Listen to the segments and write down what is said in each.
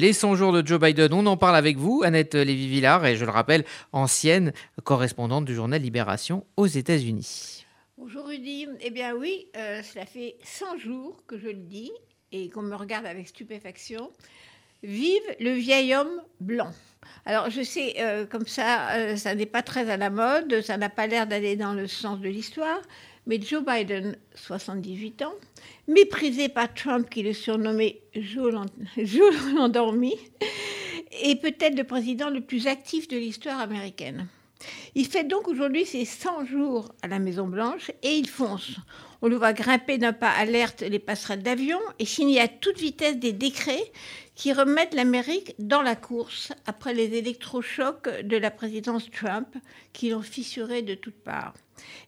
Les 100 jours de Joe Biden, on en parle avec vous, Annette Lévy-Villard, et je le rappelle, ancienne correspondante du journal Libération aux États-Unis. Bonjour Rudy. Eh bien oui, euh, cela fait 100 jours que je le dis et qu'on me regarde avec stupéfaction. Vive le vieil homme blanc. Alors je sais, euh, comme ça, euh, ça n'est pas très à la mode, ça n'a pas l'air d'aller dans le sens de l'histoire, mais Joe Biden, 78 ans, méprisé par Trump qui le surnommait Joe l'endormi, est peut-être le président le plus actif de l'histoire américaine. Il fait donc aujourd'hui ses 100 jours à la Maison-Blanche et il fonce. On le voit grimper d'un pas alerte les passerelles d'avion et signer à toute vitesse des décrets qui remettent l'Amérique dans la course après les électrochocs de la présidence Trump qui l'ont fissuré de toutes parts.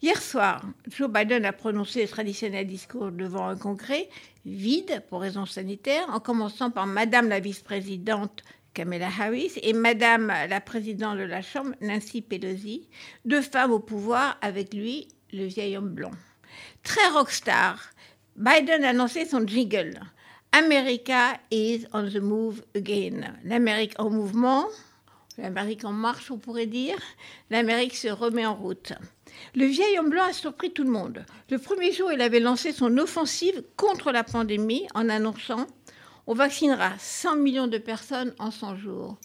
Hier soir, Joe Biden a prononcé le traditionnel discours devant un congrès vide pour raisons sanitaires, en commençant par Madame la vice-présidente Kamala Harris et Madame la présidente de la Chambre, Nancy Pelosi, deux femmes au pouvoir, avec lui, le vieil homme blond. Très rockstar, Biden a lancé son jingle. America is on the move again. L'Amérique en mouvement, l'Amérique en marche, on pourrait dire. L'Amérique se remet en route. Le vieil homme blanc a surpris tout le monde. Le premier jour, il avait lancé son offensive contre la pandémie en annonçant on vaccinera 100 millions de personnes en 100 jours.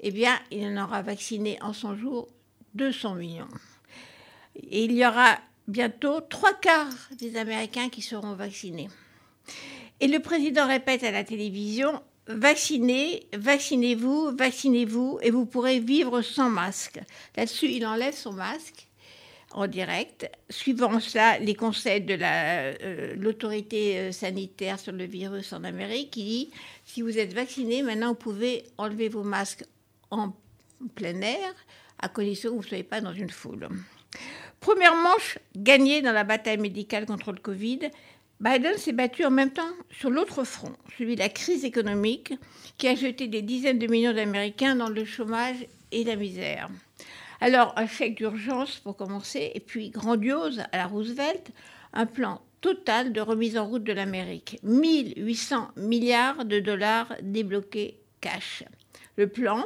Eh bien, il en aura vacciné en 100 jours 200 millions. Et il y aura bientôt trois quarts des Américains qui seront vaccinés. Et le président répète à la télévision, vaccinez, vaccinez-vous, vaccinez-vous, et vous pourrez vivre sans masque. Là-dessus, il enlève son masque en direct, suivant cela les conseils de euh, l'autorité euh, sanitaire sur le virus en Amérique, qui dit si vous êtes vacciné, maintenant vous pouvez enlever vos masques en plein air, à condition que vous ne soyez pas dans une foule. Première manche gagnée dans la bataille médicale contre le Covid, Biden s'est battu en même temps sur l'autre front, celui de la crise économique, qui a jeté des dizaines de millions d'Américains dans le chômage et la misère. Alors, un chèque d'urgence pour commencer, et puis grandiose à la Roosevelt, un plan total de remise en route de l'Amérique. 1800 milliards de dollars débloqués cash. Le plan,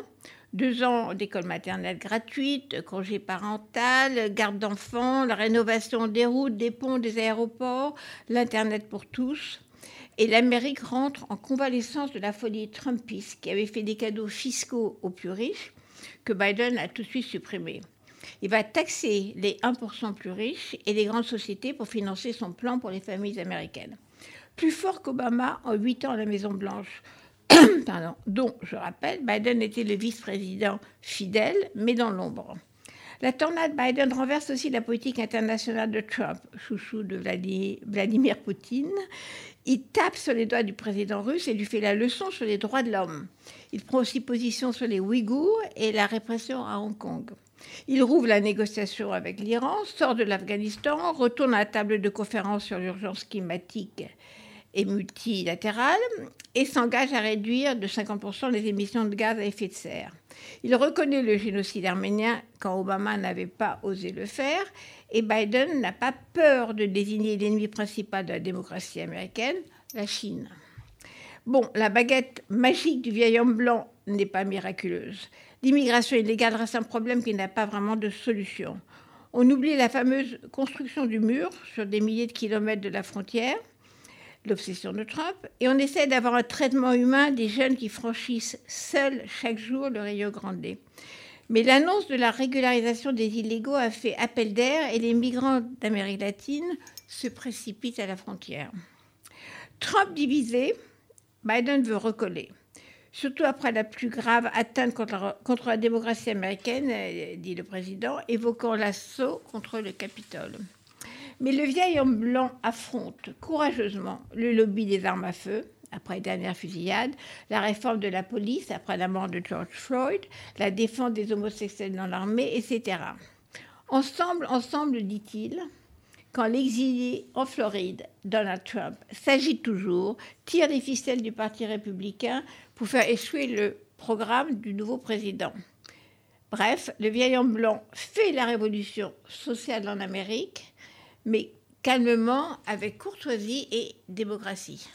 deux ans d'école maternelle gratuite, congé parental, garde d'enfants, la rénovation des routes, des ponts, des aéroports, l'Internet pour tous. Et l'Amérique rentre en convalescence de la folie trumpiste qui avait fait des cadeaux fiscaux aux plus riches que Biden a tout de suite supprimé. Il va taxer les 1% plus riches et les grandes sociétés pour financer son plan pour les familles américaines. Plus fort qu'Obama en 8 ans à la Maison-Blanche, dont, je rappelle, Biden était le vice-président fidèle, mais dans l'ombre. La tornade Biden renverse aussi la politique internationale de Trump, chouchou de Vladimir Poutine. Il tape sur les doigts du président russe et lui fait la leçon sur les droits de l'homme. Il prend aussi position sur les Ouïghours et la répression à Hong Kong. Il rouvre la négociation avec l'Iran, sort de l'Afghanistan, retourne à la table de conférence sur l'urgence climatique et multilatérale et s'engage à réduire de 50% les émissions de gaz à effet de serre. Il reconnaît le génocide arménien quand Obama n'avait pas osé le faire et Biden n'a pas peur de désigner l'ennemi principal de la démocratie américaine, la Chine. Bon, la baguette magique du vieil homme blanc n'est pas miraculeuse. L'immigration illégale reste un problème qui n'a pas vraiment de solution. On oublie la fameuse construction du mur sur des milliers de kilomètres de la frontière l'obsession de Trump, et on essaie d'avoir un traitement humain des jeunes qui franchissent seuls chaque jour le Rio Grande. Mais l'annonce de la régularisation des illégaux a fait appel d'air et les migrants d'Amérique latine se précipitent à la frontière. Trump divisé, Biden veut recoller. Surtout après la plus grave atteinte contre contre la démocratie américaine, euh, dit le président, évoquant l'assaut contre le Capitole. Mais le vieil homme blanc affronte courageusement le lobby des armes à feu, après les dernières fusillades, la réforme de la police après la mort de George Floyd, la défense des homosexuels dans l'armée, etc. Ensemble, ensemble, dit-il, quand l'exilé en Floride, Donald Trump, s'agit toujours, tire les ficelles du Parti républicain pour faire échouer le programme du nouveau président. Bref, le vieil homme blanc fait la révolution sociale en Amérique, mais calmement, avec courtoisie et démocratie.